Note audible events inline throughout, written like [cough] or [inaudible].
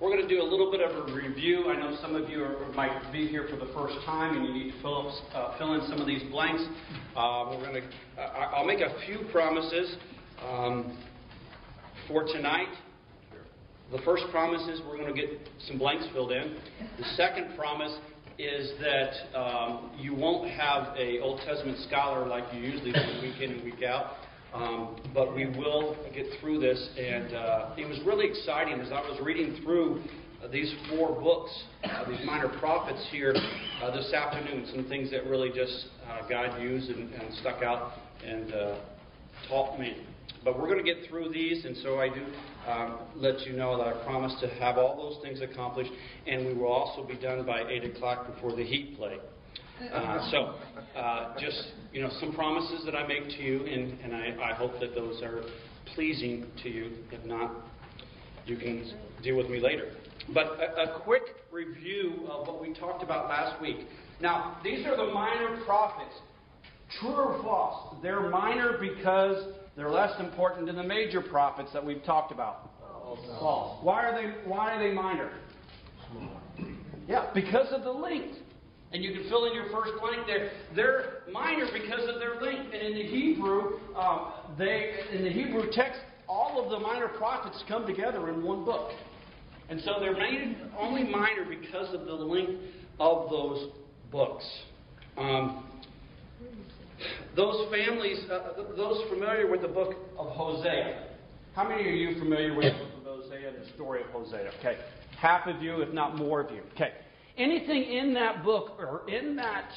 we're going to do a little bit of a review. I know some of you are, might be here for the first time and you need to fill, up, uh, fill in some of these blanks. Uh, we're going to, uh, I'll make a few promises um, for tonight. The first promise is we're going to get some blanks filled in. The second promise is that um, you won't have a Old Testament scholar like you usually do week in and week out. Um, but we will get through this, and uh, it was really exciting as I was reading through uh, these four books, uh, these minor prophets here uh, this afternoon. Some things that really just uh, God used and, and, stuck out and uh, taught me. But we're going to get through these, and so I do um, let you know that I promise to have all those things accomplished, and we will also be done by 8 o'clock before the heat play. Uh, so, uh, just you know, some promises that I make to you, and, and I, I hope that those are pleasing to you. If not, you can deal with me later. But a, a quick review of what we talked about last week. Now, these are the minor prophets. True or false? They're minor because they're less important than the major prophets that we've talked about. False. Why are they? Why are they minor? Yeah, because of the length. And you can fill in your first blank there. They're minor because of their length. And in the Hebrew, um, they in the Hebrew text, all of the minor prophets come together in one book. And so they're made only minor because of the length of those books. Um, those families, uh, those familiar with the book of Hosea. How many are you familiar with the book of Hosea and the story of Hosea? Okay. Half of you, if not more of you. Okay anything in that book or in that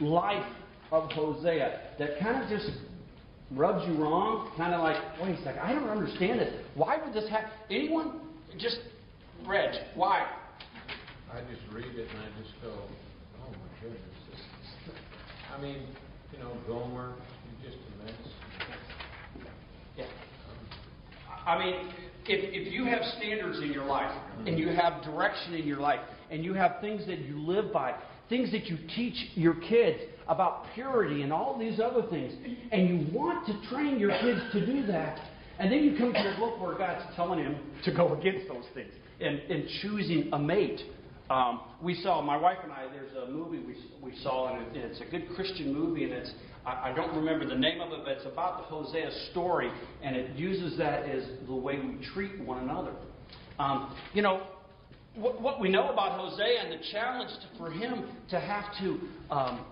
life of Hosea that kind of just rubs you wrong, kind of like, wait a second, I don't understand this. Why would this happen? Anyone? Just, Reg, why? I just read it and I just go, oh my goodness. I mean, you know, Gomer, he's just a mess. Yeah. I mean, if, if you have standards in your life and you have direction in your life and you have things that you live by, things that you teach your kids about purity and all these other things, and you want to train your kids to do that, and then you come to a book where God's telling him to go against those things and, and choosing a mate. Um, we saw, my wife and I, there's a movie we, we saw, and it's a good Christian movie, and it's I, don't remember the name of it, but it's about the Hosea story, and it uses that as the way we treat one another. Um, you know, what, what, we know about Hosea and the challenge to, for him to have to um,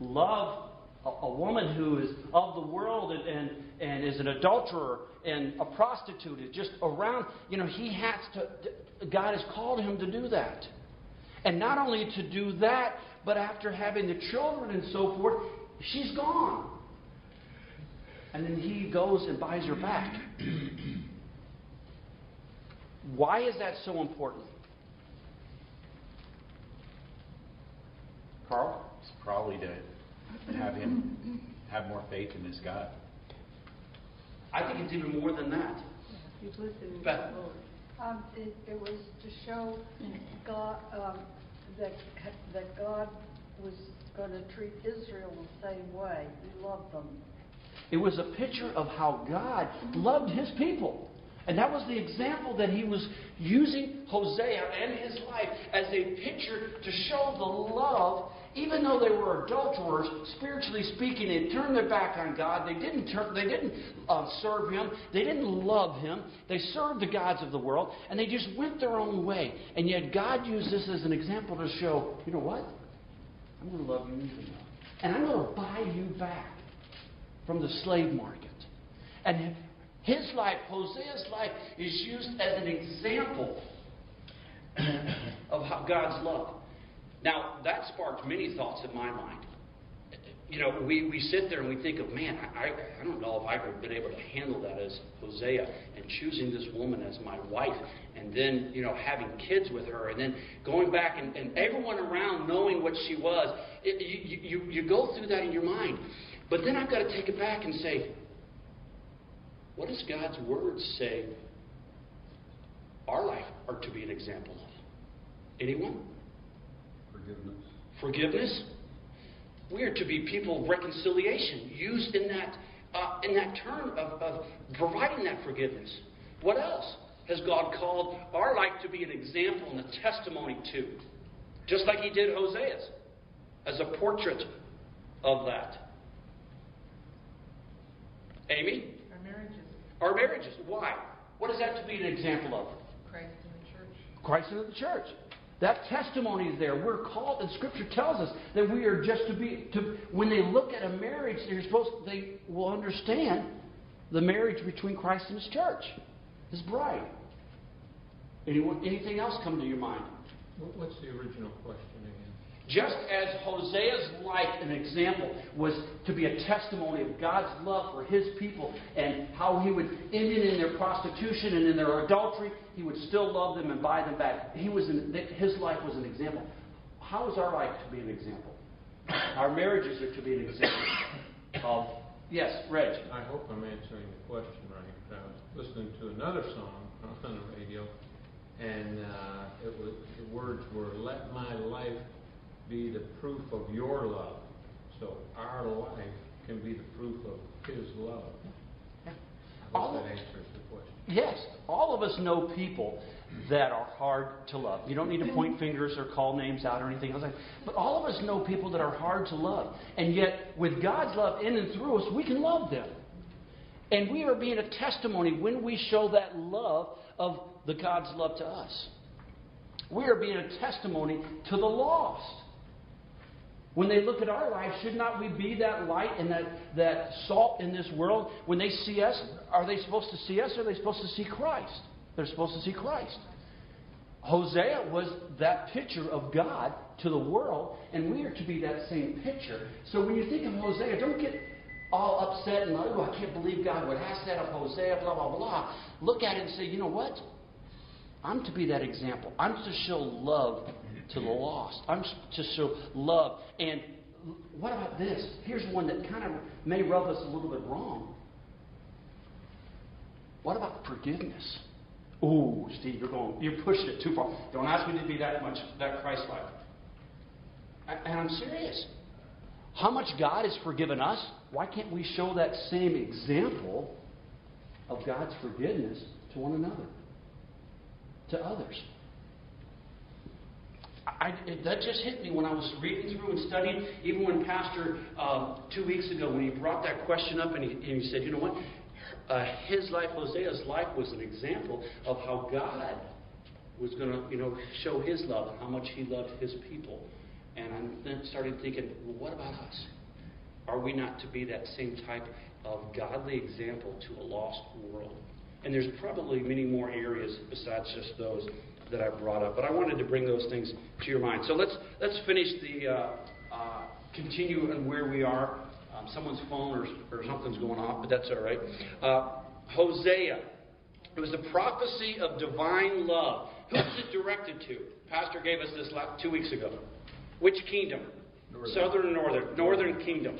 love a, a, woman who is of the world and, and, and is an adulterer and a prostitute is just around, you know, he has to, God has called him to do that. And not only to do that, but after having the children and so forth, She's gone. And then he goes and buys her back. [clears throat] Why is that so important? Carl? It's probably to have him have more faith in his God. I think it's even more than that. He's listening Beth. Um, it, it was to show God um, that that God was going to treat Israel the same way. He loved them. It was a picture of how God loved his people. And that was the example that he was using Hosea and his life as a picture to show the love, even though they were adulterers, spiritually speaking, they turned their back on God. They didn't, turn, they didn't uh, serve him. They didn't love him. They served the gods of the world, and they just went their own way. And yet God used this as an example to show, you know what? I'm going to love you even more. And I'm going to buy you back from the slave market. And his life, Hosea's life, is used as an example of God's love. Now, that sparked many thoughts in my mind you know, we, we sit there and we think of, man, I, I don't know if I would have been able to handle that as Hosea and choosing this woman as my wife and then, you know, having kids with her and then going back and, and everyone around knowing what she was. It, you, you, you go through that in your mind. But then I've got to take it back and say, what does God's Word say our life are to be an example of? Anyone? Forgiveness. Forgiveness? We are to be people of reconciliation, used in that, uh, in that term of, of providing that forgiveness. What else? has God called our life to be an example and a testimony to? Just like He did Hosea's, as a portrait of that. Amy? Our marriages, Our marriages. Why? What is that to be an example of? Christ in the church. Christ in the church. That testimony is there. We're called, and Scripture tells us that we are just to be. To when they look at a marriage, they're supposed. They will understand the marriage between Christ and His church, His bride. Anyone, anything else come to your mind? What's the original question? Just as Hosea's life, an example, was to be a testimony of God's love for his people and how he would end it in their prostitution and in their adultery, he would still love them and buy them back. He was an, his life was an example. How is our life to be an example? Our marriages are to be an example of. Yes, Reg. I hope I'm answering the question right. I was listening to another song on the radio, and uh, it was, the words were, "Let my life be the proof of your love." So our life can be the proof of His love. All of- that answers the question. Yes, all of us know people that are hard to love. You don't need to point fingers or call names out or anything else. But all of us know people that are hard to love. And yet, with God's love in and through us, we can love them. And we are being a testimony when we show that love of the God's love to us. We are being a testimony to the lost. When they look at our life, should not we be that light and that, that salt in this world? When they see us, are they supposed to see us or are they supposed to see Christ? They're supposed to see Christ. Hosea was that picture of God to the world, and we are to be that same picture. So when you think of Hosea, don't get all upset and, oh, I can't believe God would ask that of Hosea, blah, blah, blah. Look at it and say, you know what? I'm to be that example. I'm to show love to the lost. I'm to show love. And what about this? Here's one that kind of may rub us a little bit wrong. What about forgiveness? Ooh, Steve, you're going, you're pushing it too far. Don't ask me to be that much that Christ-like. And I'm serious. How much God has forgiven us? Why can't we show that same example of God's forgiveness to one another, to others? I, it- that just hit me when I was reading through and studying. Even when Pastor uh, two weeks ago, when he brought that question up, and he, and he said, "You know what? Uh, his life, Hosea's life, was an example of how God was going to, you know, show His love, how much He loved His people." And I then started thinking, well, what about us? Are we not to be that same type of godly example to a lost world? And there's probably many more areas besides just those that I brought up, but I wanted to bring those things to your mind. So let's let's finish the uh, uh, continue on where we are. Um, someone's phone or, or something's going off, but that's all right. Uh, Hosea. It was the prophecy of divine love. Who was it directed to? Pastor gave us this two weeks ago. Which kingdom? Southern or northern? Northern kingdom.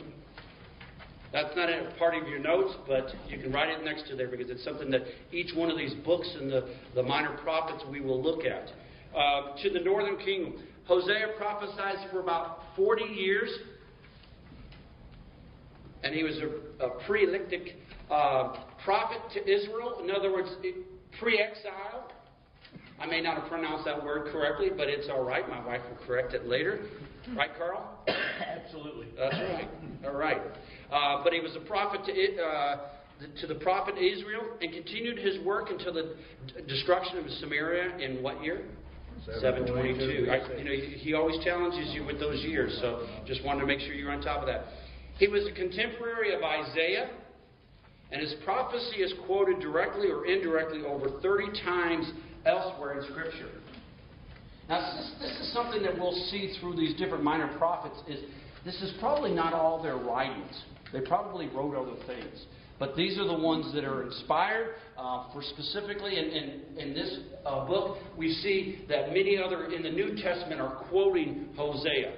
That's not a part of your notes, but you can write it next to there because it's something that each one of these books and the, the minor prophets we will look at. Uh, to the northern kingdom. Hosea prophesied for about 40 years, and he was a, a pre eclectic uh, prophet to Israel. In other words, pre exile. I may not have pronounced that word correctly, but it's all right. My wife will correct it later. Right, Carl? [coughs] Absolutely. That's right. All right. Uh, but he was a prophet to, uh, to the prophet Israel and continued his work until the d- destruction of Samaria in what year? 722. I, you know, he always challenges you with those years, so just wanted to make sure you're on top of that. He was a contemporary of Isaiah, and his prophecy is quoted directly or indirectly over 30 times elsewhere in Scripture. Now, this, this is something that we'll see through these different minor prophets. Is this is probably not all their writings. They probably wrote other things, but these are the ones that are inspired uh, for specifically. In, in, in this uh, book, we see that many other in the New Testament are quoting Hosea,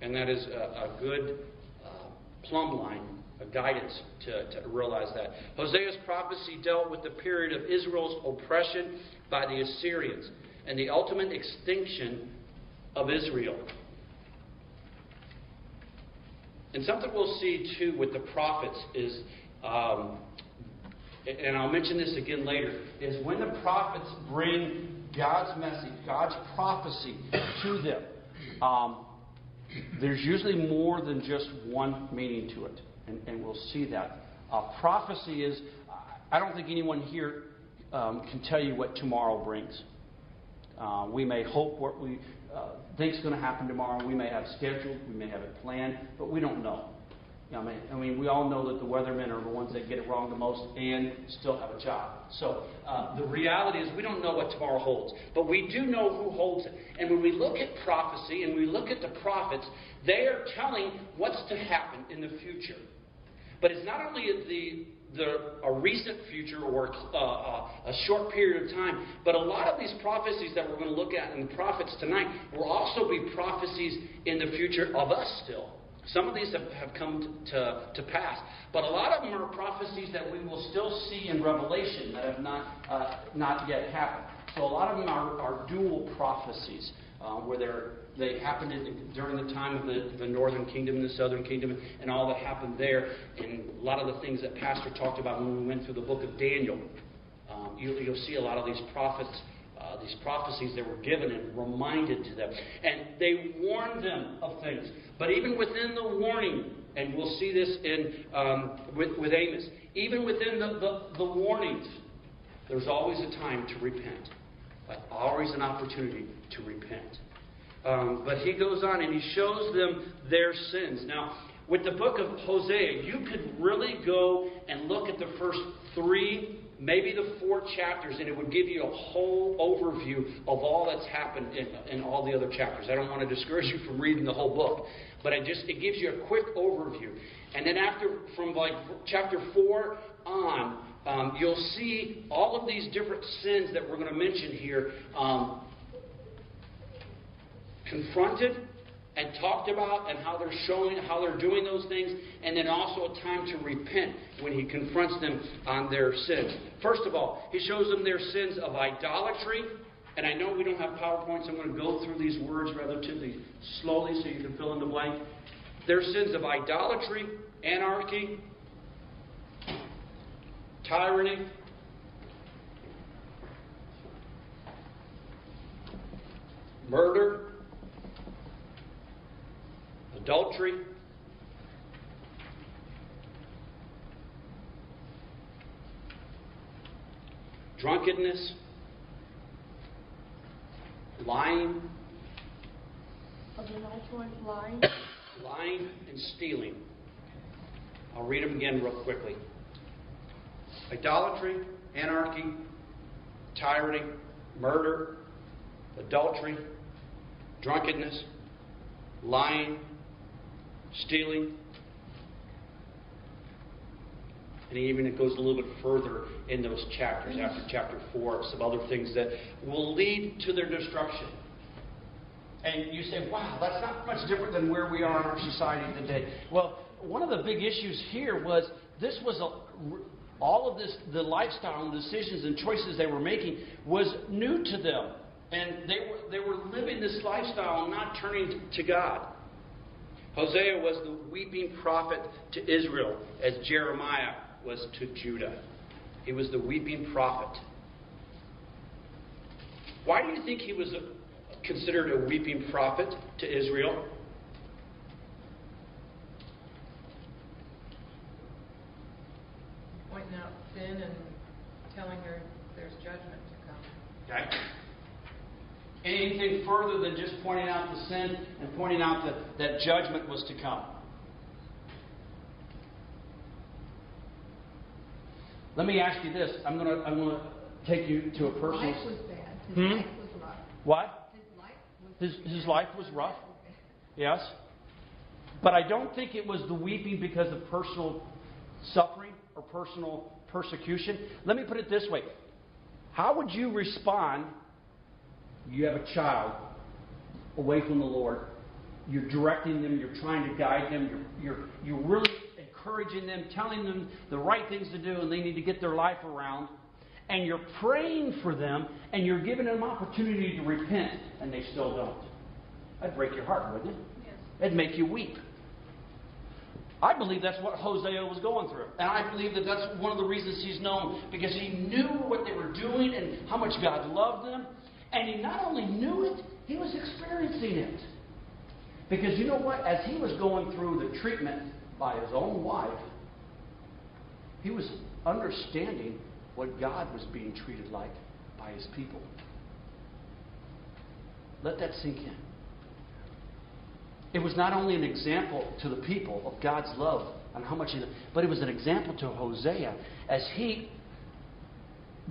and that is a, a good uh, plumb line, a guidance to, to realize that. Hosea's prophecy dealt with the period of Israel's oppression by the Assyrians and the ultimate extinction of Israel. And something we'll see too with the prophets is um, and I'll mention this again later, is when the prophets bring God's message, God's prophecy to them, um, there's usually more than just one meaning to it, and, and we'll see that. Uh, prophecy is, I don't think anyone here um, can tell you what tomorrow brings. Uh, we may hope what we uh, think is going to happen tomorrow. We may have scheduled, we may have it planned, but we don't know. You know, I, mean, I mean, we all know that the weathermen are the ones that get it wrong the most and still have a job. So uh, the reality is we don't know what tomorrow holds, but we do know who holds it. And when we look at prophecy and we look at the prophets, they are telling what's to happen in the future. But it's not only the the, a recent future or uh, uh, a short period of time. But a lot of these prophecies that we're going to look at in the prophets tonight will also be prophecies in the future of us still. Some of these have, have come to, to pass. But a lot of them are prophecies that we will still see in Revelation that have not, uh, not yet happened. So a lot of them are, are dual prophecies uh, where they're they happened in, during the time of the, the northern kingdom and the southern kingdom and all that happened there. And a lot of the things that Pastor talked about when we went through the book of Daniel. Um, you, you'll see a lot of these prophets, uh, these prophecies that were given and reminded to them. And they warned them of things. But even within the warning, and we'll see this in um, with, with Amos, even within the, the, the warnings, there's always a time to repent. Like always an opportunity to repent. Um, but he goes on and he shows them their sins. Now, with the book of Hosea, you could really go and look at the first three, maybe the four chapters, and it would give you a whole overview of all that's happened in, in all the other chapters. I don't want to discourage you from reading the whole book, but it just it gives you a quick overview. And then after, from like chapter four on, um, you'll see all of these different sins that we're going to mention here um, confronted and talked about and how they're showing how they're doing those things and then also a time to repent when he confronts them on their sins. First of all he shows them their sins of idolatry and i know we don't have powerpoints. I'm going to go through these words relatively slowly so you can fill in the blank. Their sins of idolatry anarchy tyranny murder adultery, drunkenness, lying, lying, lying and stealing. I'll read them again real quickly. Idolatry, anarchy, tyranny, murder, adultery, drunkenness, lying, stealing. And even it goes a little bit further in those chapters, after chapter 4, some other things that will lead to their destruction. And you say, wow, that's not much different than where we are in our society today. Well, one of the big issues here was this was a, all of this, the lifestyle and decisions and choices they were making was new to them. And they were, they were living this lifestyle, not turning to God. Hosea was the weeping prophet to Israel, as Jeremiah was to Judah. He was the weeping prophet. Why do you think he was a, considered a weeping prophet to Israel? Pointing out sin and telling her there's judgment to come. Okay? Anything further than just pointing out the sin and pointing out that, that judgment was to come. Let me ask you this. I'm going to I'm going to take you to a personal. His life was bad. His Hmm? life was rough. What? His life was His, his life was rough. Yes. But I don't think it was the weeping because of personal suffering or personal persecution. Let me put it this way How would you respond you have a child away from the Lord, you're directing them, you're trying to guide them, you're, you're, you're really encouraging them, telling them the right things to do, and they need to get their life around, and you're praying for them, and you're giving them opportunity to repent, and they still don't. That'd break your heart, wouldn't it? Yes. It'd make you weep. I believe that's what Hosea was going through. And I believe that that's one of the reasons he's known, because he knew what they were doing and how much God loved them. And he not only knew it, he was experiencing it. Because you know what? As he was going through the treatment by his own wife, he was understanding what God was being treated like by his people. Let that sink in. It was not only an example to the people of God's love and how much he but it was an example to Hosea as he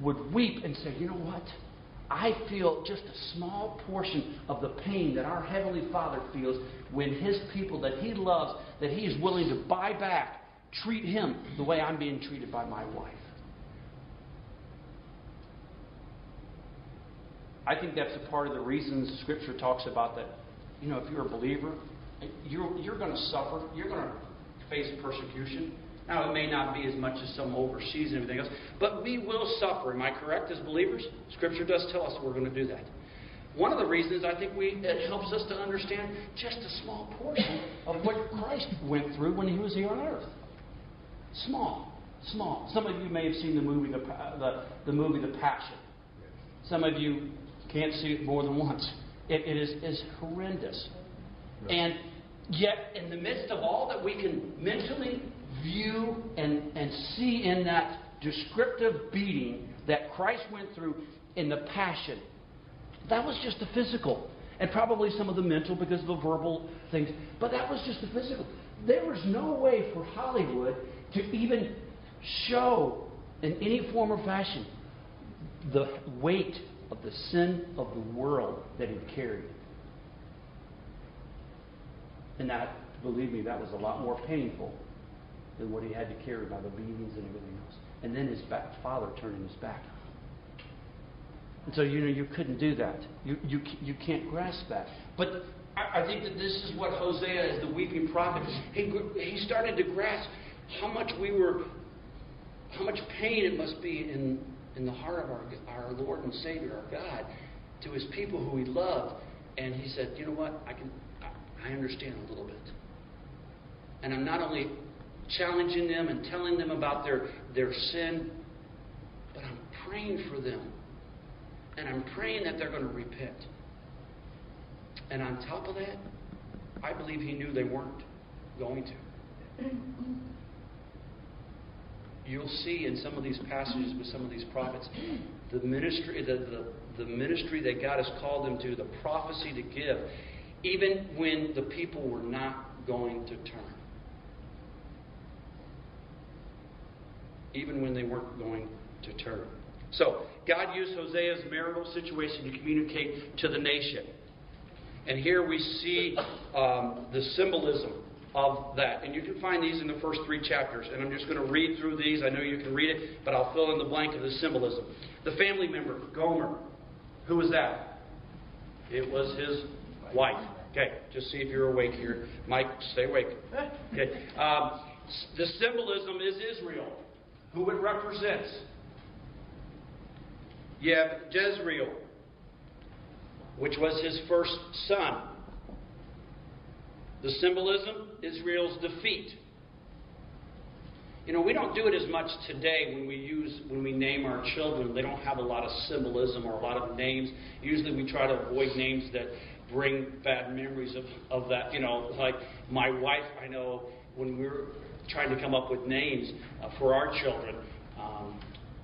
would weep and say, You know what? I feel just a small portion of the pain that our Heavenly Father feels when His people that He loves, that He is willing to buy back, treat Him the way I'm being treated by my wife. I think that's a part of the reasons Scripture talks about that. You know, if you're a believer, you're, you're going to suffer. You're going to face persecution. Now, it may not be as much as some overseas and everything else, but we will suffer. Am I correct as believers? Scripture does tell us we're going to do that. One of the reasons I think we, it helps us to understand just a small portion of what Christ went through when he was here on earth. Small, small. Some of you may have seen the movie, The, the, the movie, The Passion. Some of you can't see it more than once. it, it is, is horrendous. And yet, in the midst of all that we can mentally view and, and see in that descriptive beating that Christ went through in the passion, that was just the physical. And probably some of the mental because of the verbal things. But that was just the physical. There was no way for Hollywood to even show in any form or fashion the weight of the sin of the world that he carried. And that, believe me, that was a lot more painful than what he had to carry by the beatings and everything else. And then his back, father turning his back And so, you know, you couldn't do that. You, you, you can't grasp that. But I, I think that this is what Hosea, as the weeping prophet, he, he started to grasp how much we were, how much pain it must be in, in the heart of our, our Lord and Savior, our God, to his people who he loved. And he said, you know what? I can, I understand a little bit. And I'm not only challenging them and telling them about their, their sin, but I'm praying for them. And I'm praying that they're going to repent. And on top of that, I believe he knew they weren't going to. You'll see in some of these passages with some of these prophets the ministry, the, the, the ministry that God has called them to, the prophecy to give even when the people were not going to turn. Even when they weren't going to turn. So, God used Hosea's marital situation to communicate to the nation. And here we see um, the symbolism of that. And you can find these in the first three chapters. And I'm just going to read through these. I know you can read it, but I'll fill in the blank of the symbolism. The family member, Gomer. Who was that? It was his wife. Okay, just see if you're awake here. Mike, stay awake. Okay. Um, the symbolism is Israel, who it represents. You have Jezreel, which was his first son. The symbolism, Israel's defeat. You know, we don't do it as much today when we use when we name our children. They don't have a lot of symbolism or a lot of names. Usually we try to avoid names that bring bad memories of, of that. You know, like my wife, I know when we were trying to come up with names uh, for our children, um,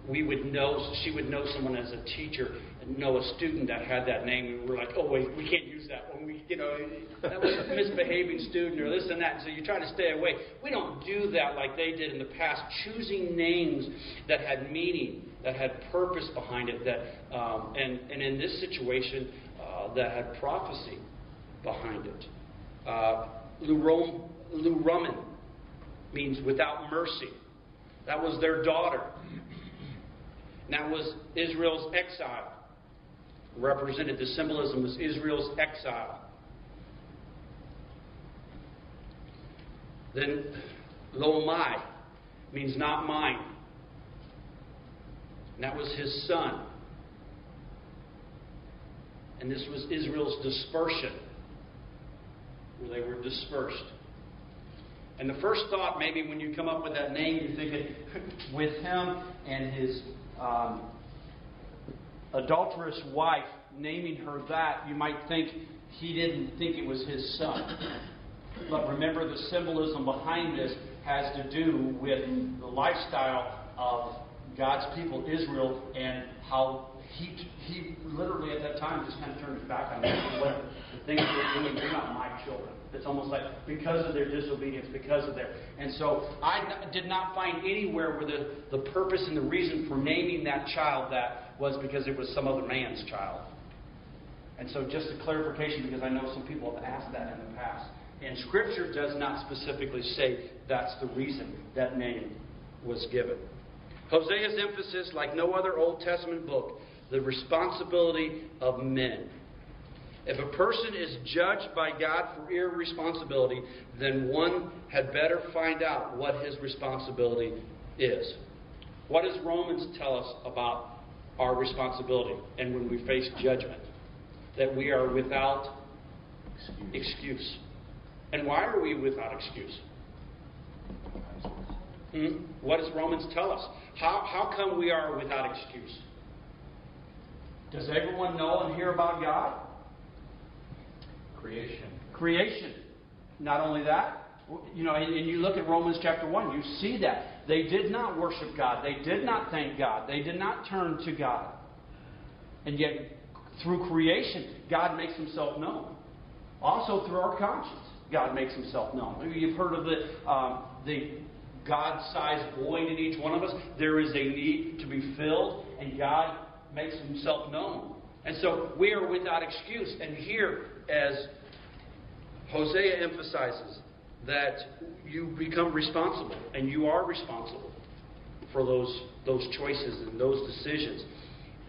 we would know, she would know someone as a teacher, and know a student that had that name, and we were like, oh, wait, we can't use that one. We, you know, that was a misbehaving student or this and that. So you try to stay away. We don't do that like they did in the past, choosing names that had meaning, that had purpose behind it, that, um, and, and in this situation, uh, that had prophecy behind it. Uh, Lo-ruhamah means without mercy. That was their daughter. And that was Israel's exile. Represented the symbolism was Israel's exile. Then Lo-ammi means not mine. And that was his son and this was Israel's dispersion, where they were dispersed. And the first thought, maybe when you come up with that name, you're thinking [laughs] with him and his um, adulterous wife, naming her that, you might think he didn't think it was his son. But remember, the symbolism behind this has to do with the lifestyle of God's people, Israel, and how he, he literally at that time just kind of turned his back on them. Whatever. The things they're doing, they're not my children. It's almost like because of their disobedience, because of their. And so I did not find anywhere where the, the purpose and the reason for naming that child that was because it was some other man's child. And so just a clarification because I know some people have asked that in the past. And Scripture does not specifically say that's the reason that name was given. Hosea's emphasis, like no other Old Testament book, the responsibility of men. If a person is judged by God for irresponsibility, then one had better find out what his responsibility is. What does Romans tell us about our responsibility and when we face judgment? That we are without excuse. And why are we without excuse? Hmm? What does Romans tell us? How, how come we are without excuse? Does everyone know and hear about God? Creation. Creation. Not only that, you know, and, and you look at Romans chapter 1, you see that. They did not worship God. They did not thank God. They did not turn to God. And yet, through creation, God makes himself known. Also, through our conscience, God makes himself known. Maybe you've heard of the, um, the God sized void in each one of us. There is a need to be filled, and God makes himself known. And so we are without excuse. And here, as Hosea emphasizes, that you become responsible, and you are responsible for those, those choices and those decisions.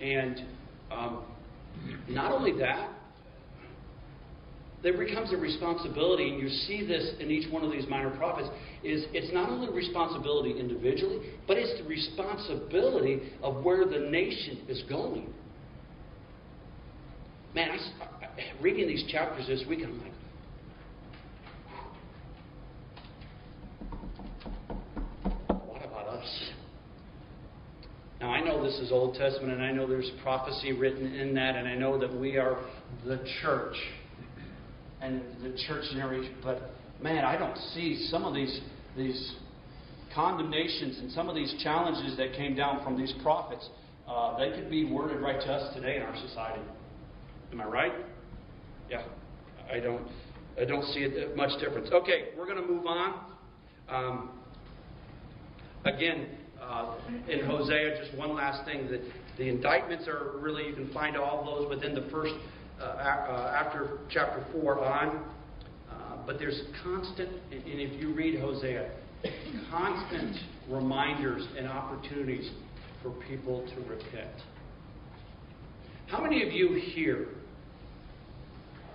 And um, not only that, there becomes a responsibility, and you see this in each one of these minor prophets, is it's not only responsibility individually, but it's the responsibility of where the nation is going. Man, I, reading these chapters this week, I'm like, what about us? Now, I know this is Old Testament, and I know there's prophecy written in that, and I know that we are the church and the church generation. But man, I don't see some of these these condemnations and some of these challenges that came down from these prophets. Uh, they could be worded right to us today in our society. Am I right? Yeah, I don't. I don't see it much difference. Okay, we're going to move on. Um, again, uh, in Hosea, just one last thing. that the indictments are really, you can find all those within the first, uh, uh, after chapter 4 on. Uh, but there's constant, and if you read Hosea, constant reminders and opportunities for people to repent. How many of you here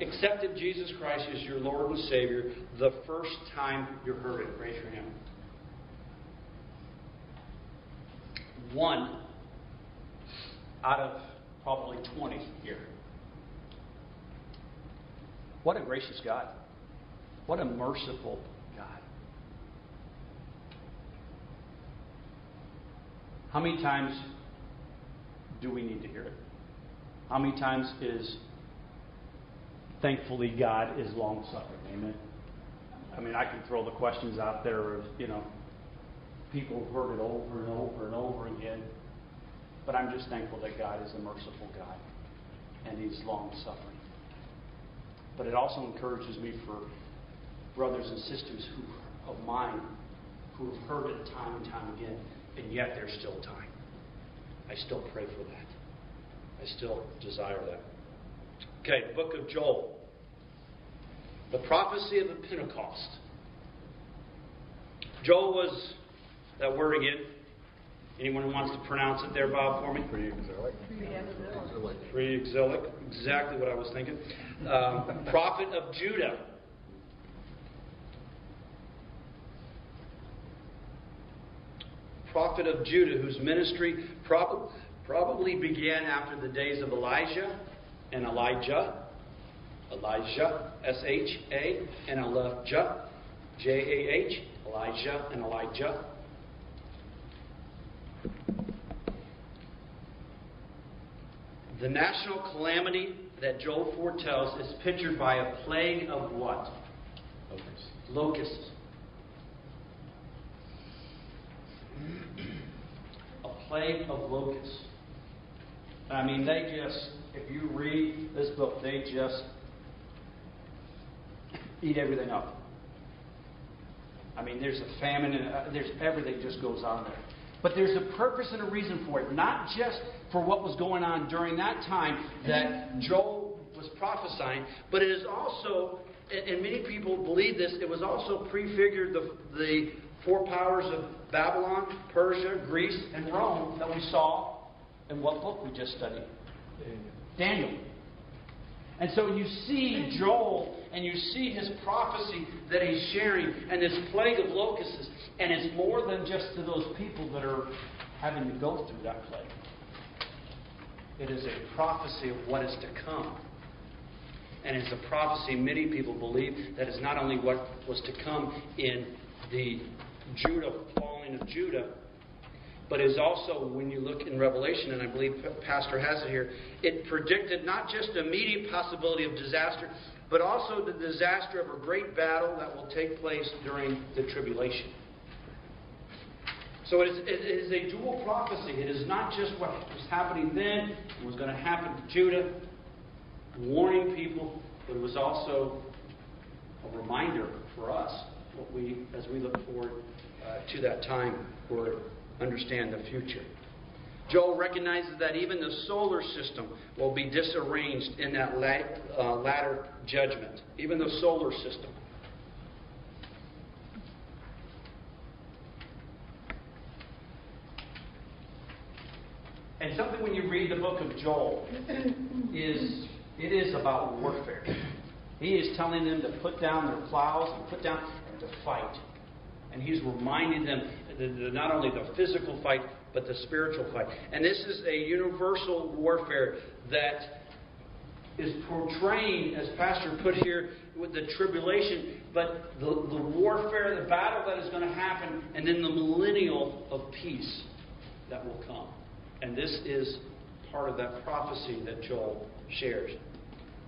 accepted Jesus Christ as your Lord and Savior the first time you heard it? Raise your hand. One out of probably 20 here. What a gracious God. What a merciful God. How many times do we need to hear it? How many times is thankfully God is long suffering? Amen. I mean, I can throw the questions out there of, you know, people have heard it over and over and over again. But I'm just thankful that God is a merciful God and He's long suffering. But it also encourages me for brothers and sisters who of mine who have heard it time and time again, and yet there's still time. I still pray for that. I still desire that. Okay, the book of Joel. The prophecy of the Pentecost. Joel was that word again. Anyone who wants to pronounce it there, Bob, for me? Preexilic. Pre-exilic, exactly what I was thinking. Um, prophet of Judah. Prophet of Judah, whose ministry prob- probably began after the days of Elijah and Elisha. Elisha, S H A, and Elijah. J A H, Elijah and Elijah. The national calamity that Joel foretells is pictured by a plague of what? Locusts. Locusts. A plague of locusts. I mean, they just, if you read this book, they just eat everything up. I mean, there's a famine and uh, there's everything just goes on there. But there's a purpose and a reason for it, not just for what was going on during that time that Joel was prophesying, but it is also, and many people believe this, it was also prefigured the, the four powers of Babylon, Persia, Greece, and Rome that we saw in what book we just studied? Daniel. And so you see Joel and you see his prophecy that he's sharing and this plague of locusts, and it's more than just to those people that are having to go through that plague. It is a prophecy of what is to come. And it's a prophecy many people believe that is not only what was to come in the Judah falling of Judah, but is also, when you look in Revelation, and I believe Pastor has it here, it predicted not just the immediate possibility of disaster, but also the disaster of a great battle that will take place during the tribulation. So it is, it is a dual prophecy. It is not just what was happening then, it was going to happen to Judah, warning people, but it was also a reminder for us what we, as we look forward uh, to that time or understand the future. Joel recognizes that even the solar system will be disarranged in that uh, latter judgment. Even the solar system. And something when you read the book of Joel is it is about warfare. He is telling them to put down their plows and put down and to fight. And he's reminding them that not only the physical fight, but the spiritual fight. And this is a universal warfare that is portraying, as Pastor put here, with the tribulation, but the, the warfare, the battle that is going to happen, and then the millennial of peace that will come. And this is part of that prophecy that Joel shares.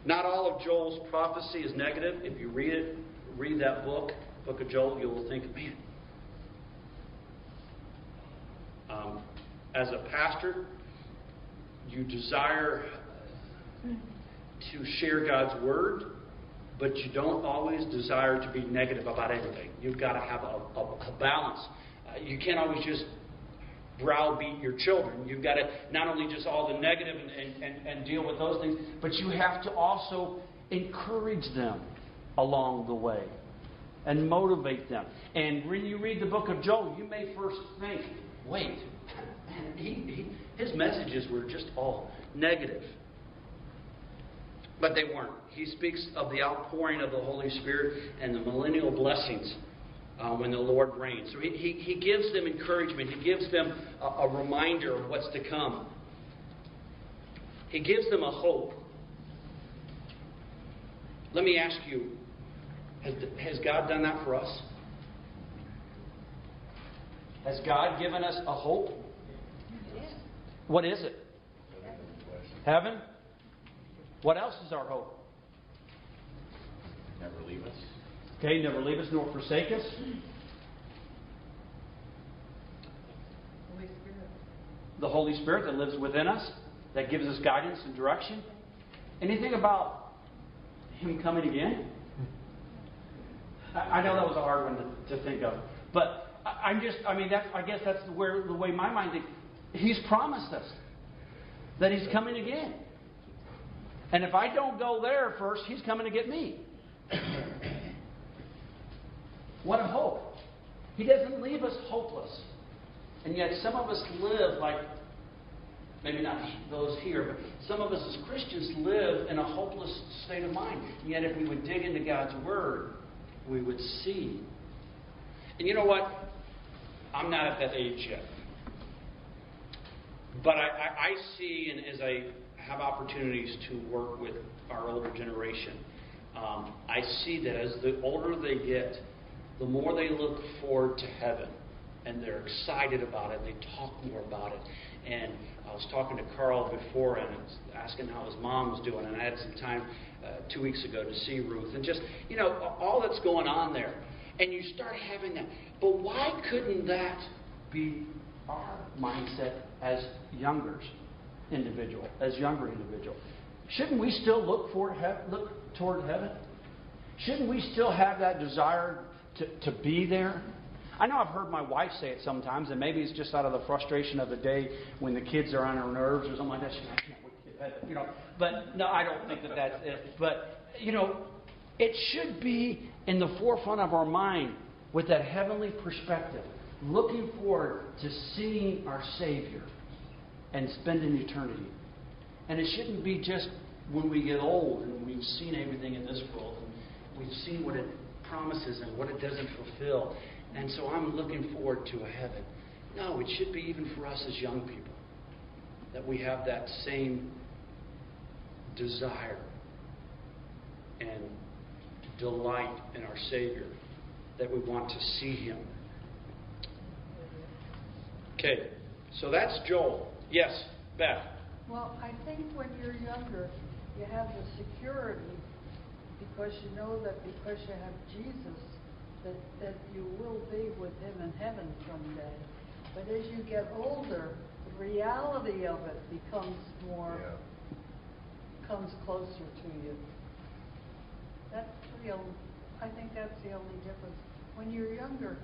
Not all of Joel's prophecy is negative. If you read it, read that book, Book of Joel, you'll think, man. Um, as a pastor, you desire to share God's word, but you don't always desire to be negative about everything. You've got to have a, a, a balance. Uh, you can't always just browbeat your children. You've got to not only just all the negative and, and, and, and deal with those things, but you have to also encourage them along the way and motivate them. And when you read the book of Joel, you may first think, wait, he, he, his messages were just all negative. But they weren't. He speaks of the outpouring of the Holy Spirit and the millennial blessings uh, when the Lord reigns. So he, he, he gives them encouragement, he gives them a, a reminder of what's to come. He gives them a hope. Let me ask you has, has God done that for us? Has God given us a hope? What is it? Heaven? What else is our hope? Never leave us. Okay, never leave us nor forsake us. Holy Spirit. The Holy Spirit that lives within us, that gives us guidance and direction. Anything about Him coming again? I I know that was a hard one to, to think of, but I- I'm just, I mean, that's, I guess that's where the way my mind thinks. He's promised us that He's coming again. And if I don't go there first, He's coming to get me. [coughs] What a hope. He doesn't leave us hopeless. And yet, some of us live like, maybe not those here, but some of us as Christians live in a hopeless state of mind. And yet, if we would dig into God's Word, we would see. And you know what? I'm not at that age yet. But I, I, I see, and as I have opportunities to work with our older generation, um, I see that as the older they get, the more they look forward to heaven. And they're excited about it. They talk more about it. And I was talking to Carl before and asking how his mom was doing. And I had some time uh, two weeks ago to see Ruth. And just, you know, all that's going on there. And you start having that. But why couldn't that be our mindset as younger individual, as younger individual? Shouldn't we still look for look toward heaven? Shouldn't we still have that desire to, to be there? I know I've heard my wife say it sometimes, and maybe it's just out of the frustration of the day when the kids are on her nerves or something like that. I can't wait to get heaven," you know. But no, I don't think that that's it. But you know, it should be in the forefront of our mind with that heavenly perspective, looking forward to seeing our Savior and spending eternity. And it shouldn't be just when we get old and we've seen everything in this world and we've seen what it promises and what it doesn't fulfill. And so I'm looking forward to a heaven. No, it should be even for us as young people that we have that same desire and delight in our Savior, that we want to see Him. Okay, so that's Joel. Yes, Beth. Well, I think when you're younger, you have the security because you know that because you have Jesus, that, that you will be with him in heaven someday. But as you get older, the reality of it becomes more, comes closer to you. That's the only, I think that's the only difference. When you're younger,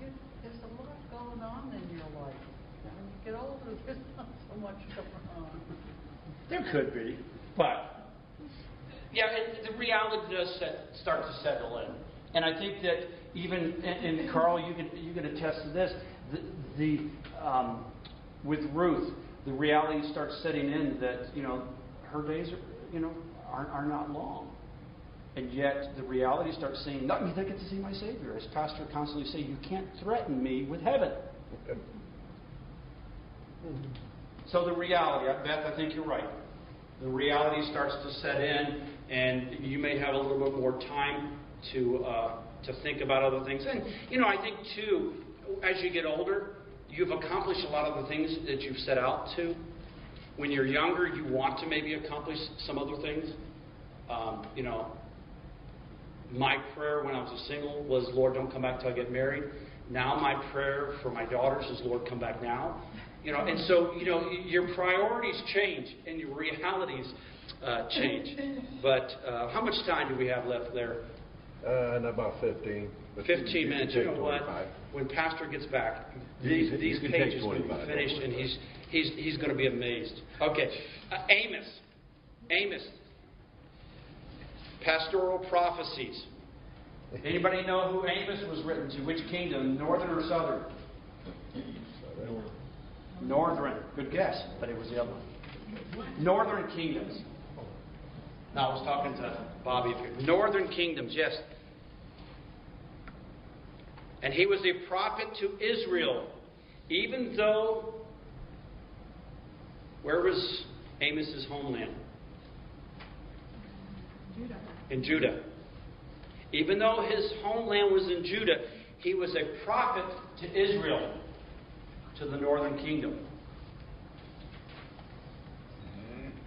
you, there's a lot going on in your life. When you get older, [laughs] there's not so much going on. There could be, but yeah, it, the reality does set, start to settle in, and I think that even and, and Carl, you can you can attest to this. The, the um, with Ruth, the reality starts setting in that you know her days are you know are, are not long, and yet the reality starts saying, "Not me that get to see my Savior." As Pastor constantly say, "You can't threaten me with heaven." So the reality, Beth, I think you're right. The reality starts to set in, and you may have a little bit more time to uh, to think about other things. And you know, I think too, as you get older, you've accomplished a lot of the things that you've set out to. When you're younger, you want to maybe accomplish some other things. Um, you know, my prayer when I was a single was, Lord, don't come back till I get married. Now my prayer for my daughters is, Lord, come back now. You know, and so you know your priorities change and your realities uh, change. [laughs] But uh, how much time do we have left there? Uh, in about fifteen. 15 you can minutes. You take know what? When Pastor gets back, these, can- these you can pages will be finished, and he's he's he's going to be amazed. Okay, uh, Amos, Amos, pastoral prophecies. Anybody know who Amos was written to? Which kingdom, northern or southern? Northern. Good guess, but it was the other one. Northern kingdoms. Now I was talking to Bobby. Northern kingdoms, yes. And he was a prophet to Israel, even though where was Amos's homeland? Judah. In Judah. Even though his homeland was in Judah, he was a prophet to Israel, to the northern kingdom.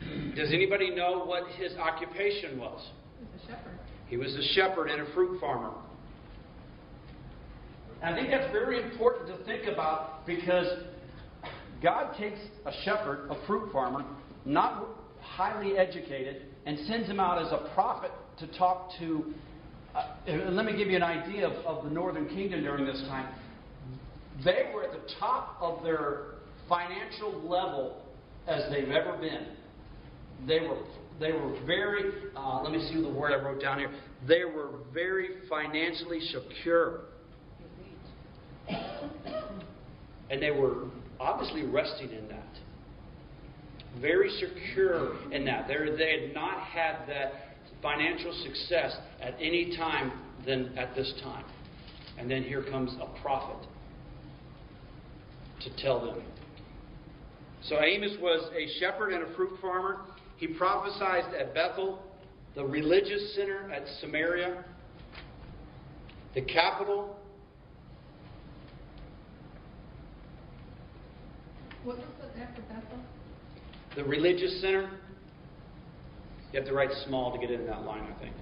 Mm-hmm. Does anybody know what his occupation was? He's a shepherd. He was a shepherd and a fruit farmer. And I think that's very important to think about because God takes a shepherd, a fruit farmer, not highly educated, and sends him out as a prophet to talk to. Uh, let me give you an idea of, of the northern kingdom during this time. They were at the top of their financial level as they've ever been. They were they were very. Uh, let me see the word I wrote down here. They were very financially secure, and they were obviously resting in that. Very secure in that. They they had not had that financial success at any time than at this time. And then here comes a prophet to tell them. So Amos was a shepherd and a fruit farmer. He prophesied at Bethel, the religious center at Samaria. the capital, What was it after Bethel? the religious center. You have to write small to get in that line, I think.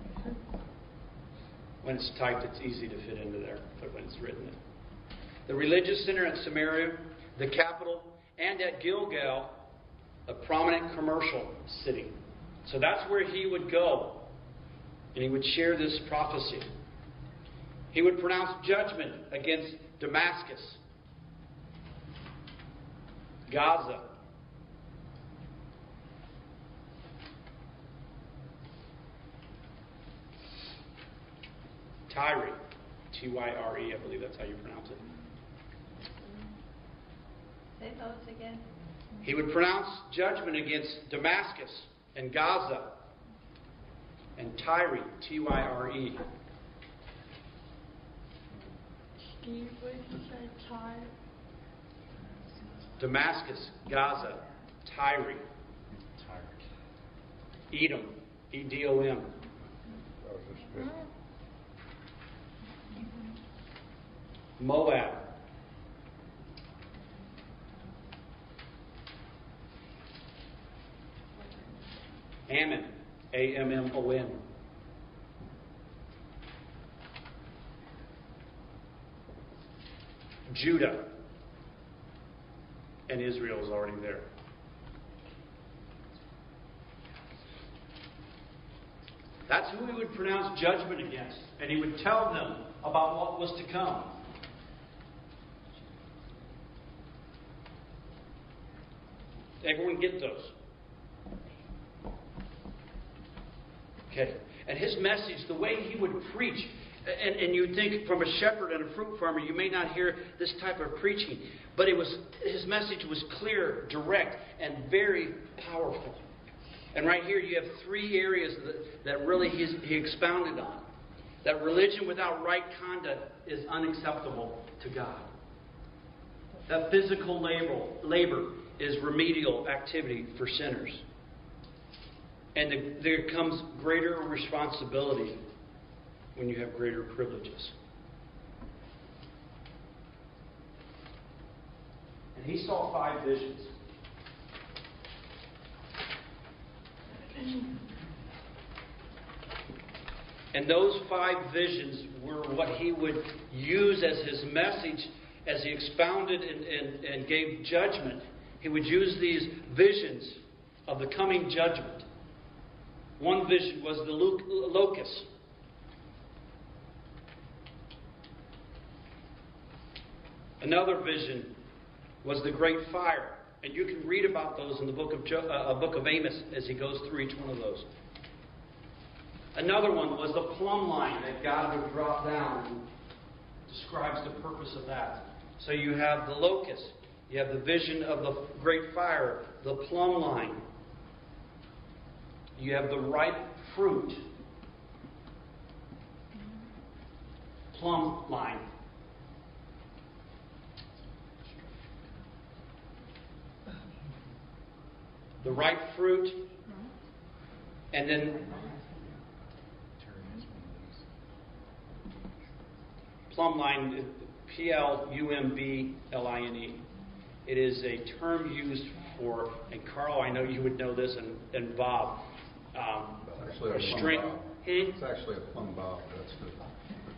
When it's typed, it's easy to fit into there, but when it's written, it. The religious center at Samaria, the capital, and at Gilgal, a prominent commercial city. So that's where he would go, and he would share this prophecy. He would pronounce judgment against Damascus, Gaza, Tyre, T Y R E, I believe that's how you pronounce it. Say those again. He would pronounce judgment against Damascus and Gaza and Tyre, T Y R E. Steve, what did you say, Ty? Damascus, Gaza, Tyree. Tyre, Edom, E D O M. That was just good. Moab, Ammon, A M M O N. Judah, and Israel is already there. That's who he would pronounce judgment against, and he would tell them about what was to come. Everyone get those. Okay. And his message, the way he would preach, and, and you think from a shepherd and a fruit farmer, you may not hear this type of preaching, but it was his message was clear, direct, and very powerful. And right here, you have three areas that, that really he expounded on. That religion without right conduct is unacceptable to God. That physical labor, labor is remedial activity for sinners. And the, there comes greater responsibility when you have greater privileges. And he saw five visions. And those five visions were what he would use as his message as he expounded and, and, and gave judgment. He would use these visions of the coming judgment. One vision was the locust. Another vision was the great fire. And you can read about those in the book of, jo- uh, book of Amos as he goes through each one of those. Another one was the plumb line that God would drop down and describes the purpose of that. So you have the locust, you have the vision of the great fire, the plumb line, you have the ripe fruit, plumb line. The ripe fruit, and then plumb line, P L U M B L I N E. It is a term used for, and Carl, I know you would know this, and, and Bob. Um, Actually, a plumb string. bob. Hmm? It's actually a plumb bob, that's the,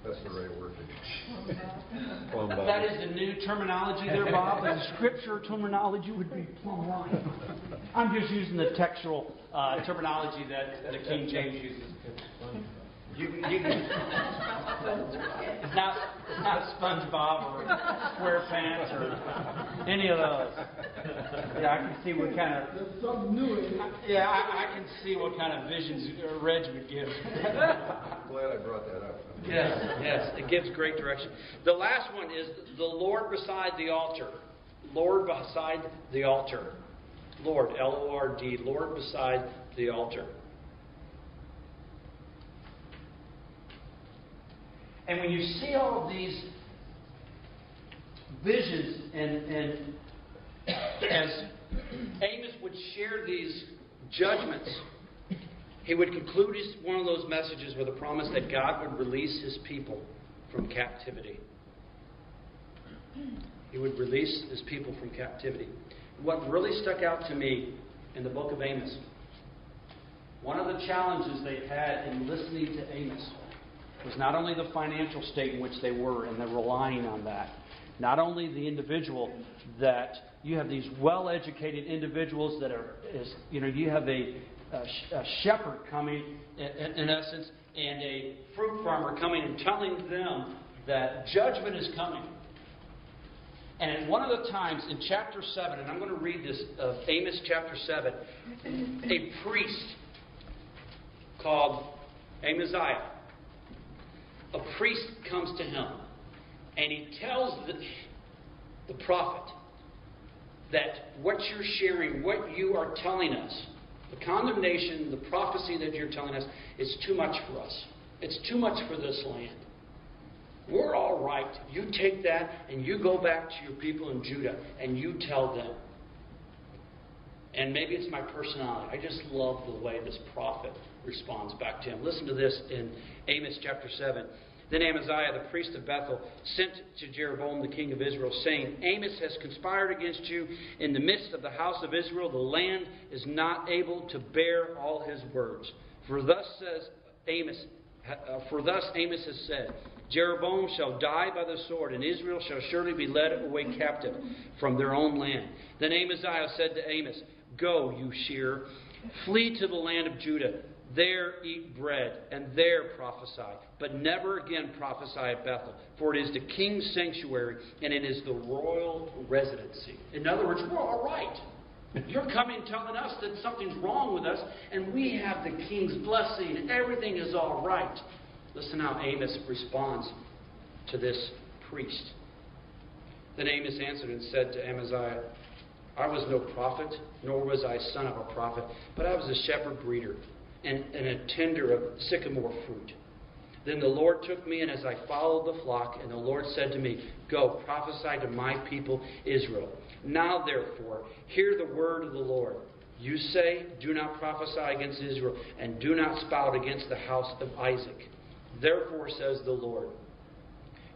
that's the right word. Plumb bob. That is the new terminology there, Bob. The scripture terminology would be plumb line. [laughs] I'm just using the textual uh, terminology that the King James uses. You, you can, it's not it's not SpongeBob or SquarePants or any of those. Yeah, I can see what kind of. There's something new in it. Yeah, I, I can see what kind of visions Reg would give. I'm Glad I brought that up. Yes, yes, it gives great direction. The last one is the Lord beside the altar. Lord beside the altar. Lord, L O R D, Lord beside the altar. And when you see all of these visions, and, and as Amos would share these judgments, he would conclude his, one of those messages with a promise that God would release his people from captivity. He would release his people from captivity. What really stuck out to me in the book of Amos, one of the challenges they had in listening to Amos was not only the financial state in which they were and they're relying on that, not only the individual that you have these well-educated individuals that are, is, you know, you have a, a, a shepherd coming, in, in, essence, and a fruit farmer coming and telling them that judgment is coming. And at one of the times in chapter 7, and I'm going to read this of Amos chapter 7, a priest called Amaziah, a priest comes to him and he tells the, the prophet that what you're sharing, what you are telling us, the condemnation, the prophecy that you're telling us, is too much for us. It's too much for this land. We're all right. You take that and you go back to your people in Judah and you tell them. And maybe it's my personality. I just love the way this prophet responds back to him. Listen to this in Amos chapter 7. Then Amaziah, the priest of Bethel, sent to Jeroboam, the king of Israel, saying, Amos has conspired against you in the midst of the house of Israel. The land is not able to bear all his words. For thus says Amos, uh, for thus Amos has said, Jeroboam shall die by the sword, and Israel shall surely be led away captive from their own land. Then Amaziah said to Amos, Go, you shearer, flee to the land of Judah. There eat bread, and there prophesy. But never again prophesy at Bethel, for it is the king's sanctuary, and it is the royal residency. In other words, we're all right. You're coming telling us that something's wrong with us, and we have the king's blessing, everything is all right. Listen how Amos responds to this priest. Then Amos answered and said to Amaziah, I was no prophet, nor was I son of a prophet, but I was a shepherd breeder and, and a tender of sycamore fruit. Then the Lord took me, and as I followed the flock, and the Lord said to me, Go, prophesy to my people Israel. Now, therefore, hear the word of the Lord. You say, Do not prophesy against Israel, and do not spout against the house of Isaac. Therefore, says the Lord,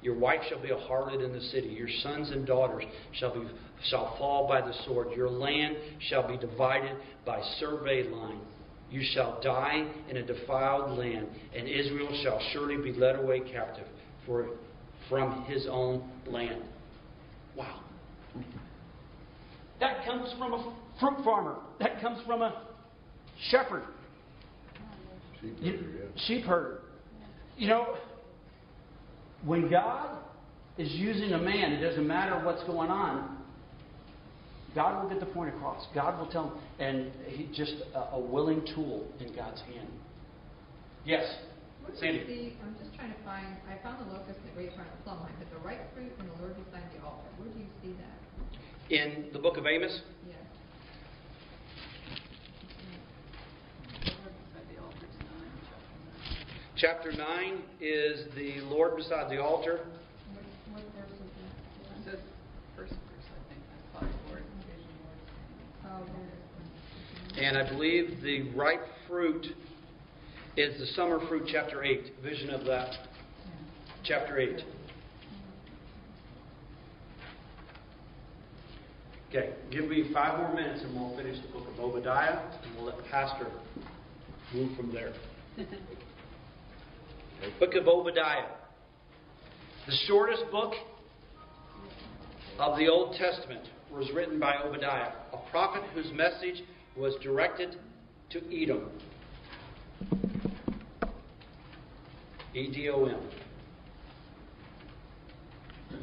Your wife shall be a harlot in the city, your sons and daughters shall, be, shall fall by the sword, your land shall be divided by survey line. You shall die in a defiled land, and Israel shall surely be led away captive for, from his own land. Wow. That comes from a fruit farmer. That comes from a shepherd, Sheep you- herder, yeah. sheep herder. You know, when God is using a man, it doesn't matter what's going on. God will get the point across. God will tell him, and he's just a, a willing tool in God's hand. Yes, What Sandy. see, I'm just trying to find, I found the locust that right in front of the plumb line, but the ripe fruit and the Lord beside the altar, where do you see that? In the book of Amos, Yes. chapter 9 is the Lord beside the altar. What, what verse is It that? says first verse, I think, I thought for it. Oh, there it is. And I believe the ripe fruit is the summer fruit, chapter 8. Vision of that, chapter 8. Okay, give me five more minutes and we'll finish the book of Obadiah and we'll let Pastor move from there. book of Obadiah. The shortest book of the Old Testament was written by Obadiah, a prophet whose message was directed to Edom. E D O M.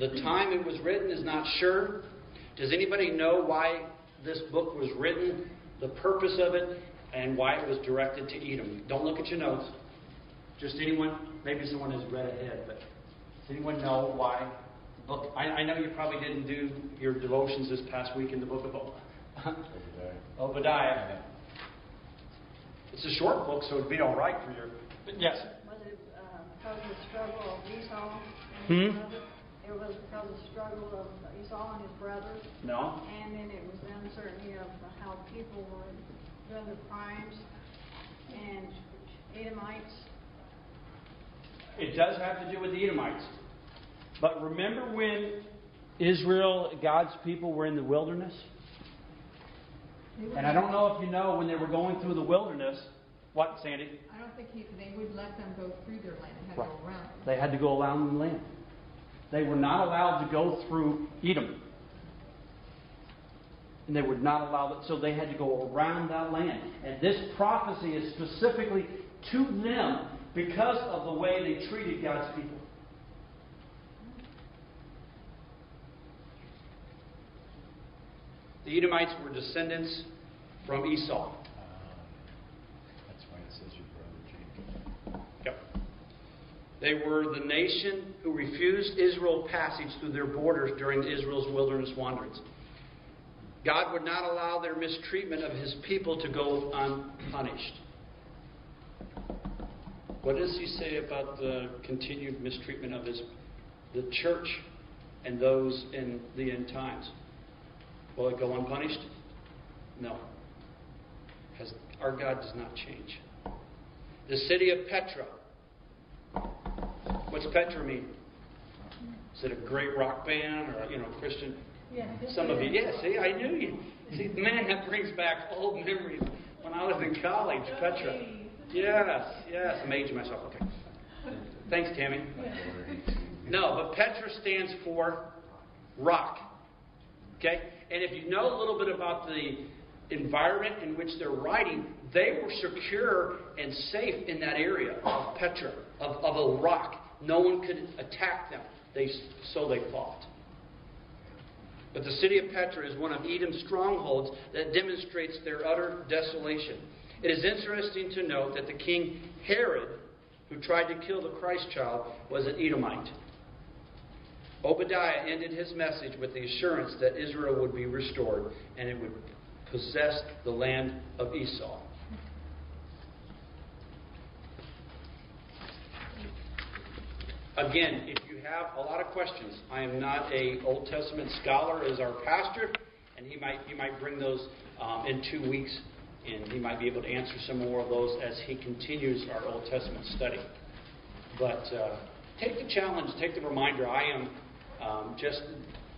The time it was written is not sure. Does anybody know why this book was written, the purpose of it, and why it was directed to Edom? Don't look at your notes. Just anyone, maybe someone has read ahead, but does anyone know why book? I, I know you probably didn't do your devotions this past week in the book of Ob- Obadiah. It's a short book, so it'd be all right for your. But yes. Was it uh, because of the struggle of Esau and Hmm? his? It was because of the struggle of Esau and his brothers? No. And then it was the uncertainty of how people were doing the crimes and Edomites. It does have to do with the Edomites. But remember when Israel, God's people, were in the wilderness? And I don't know if you know when they were going through the wilderness, what, Sandy? I don't think he, they would let them go through their land, they had to go around. They had to go around the land. They were not allowed to go through Edom. And they would not allow that, so they had to go around that land. And this prophecy is specifically to them because of the way they treated God's people. The Edomites were descendants from Esau. Uh, That's why it says your brother Jacob. Yep. They were the nation who refused Israel passage through their borders during Israel's wilderness wanderings. God would not allow their mistreatment of his people to go unpunished. What does he say about the continued mistreatment of his the church and those in the end times? Will it go unpunished? No. Because our God does not change. The city of Petra. What's Petra mean? Is it a great rock band or you know Christian? Yeah. Some of you, yeah. See, I knew you. See, man, that brings back old memories when I was in college. Petra. Yes, yes. I'm aging myself. Okay. Thanks, Tammy. No, but Petra stands for rock. Okay? And if you know a little bit about the environment in which they're writing, they were secure and safe in that area of Petra, of, of a rock. No one could attack them. They, so they fought. But the city of Petra is one of Edom's strongholds that demonstrates their utter desolation. It is interesting to note that the king Herod, who tried to kill the Christ child, was an Edomite. Obadiah ended his message with the assurance that Israel would be restored and it would possess the land of Esau. Again, if you have a lot of questions, I am not a Old Testament scholar as our pastor, and he might you might bring those um, in two weeks, and he might be able to answer some more of those as he continues our Old Testament study. But uh, take the challenge, take the reminder. I am um, just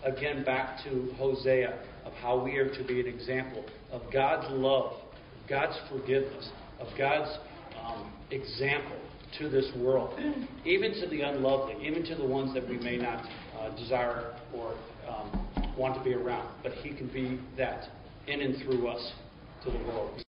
again back to Hosea of how we are to be an example of God's love, God's forgiveness, of God's um, example to this world, even to the unlovely, even to the ones that we may not uh, desire or um, want to be around. But He can be that in and through us to the world.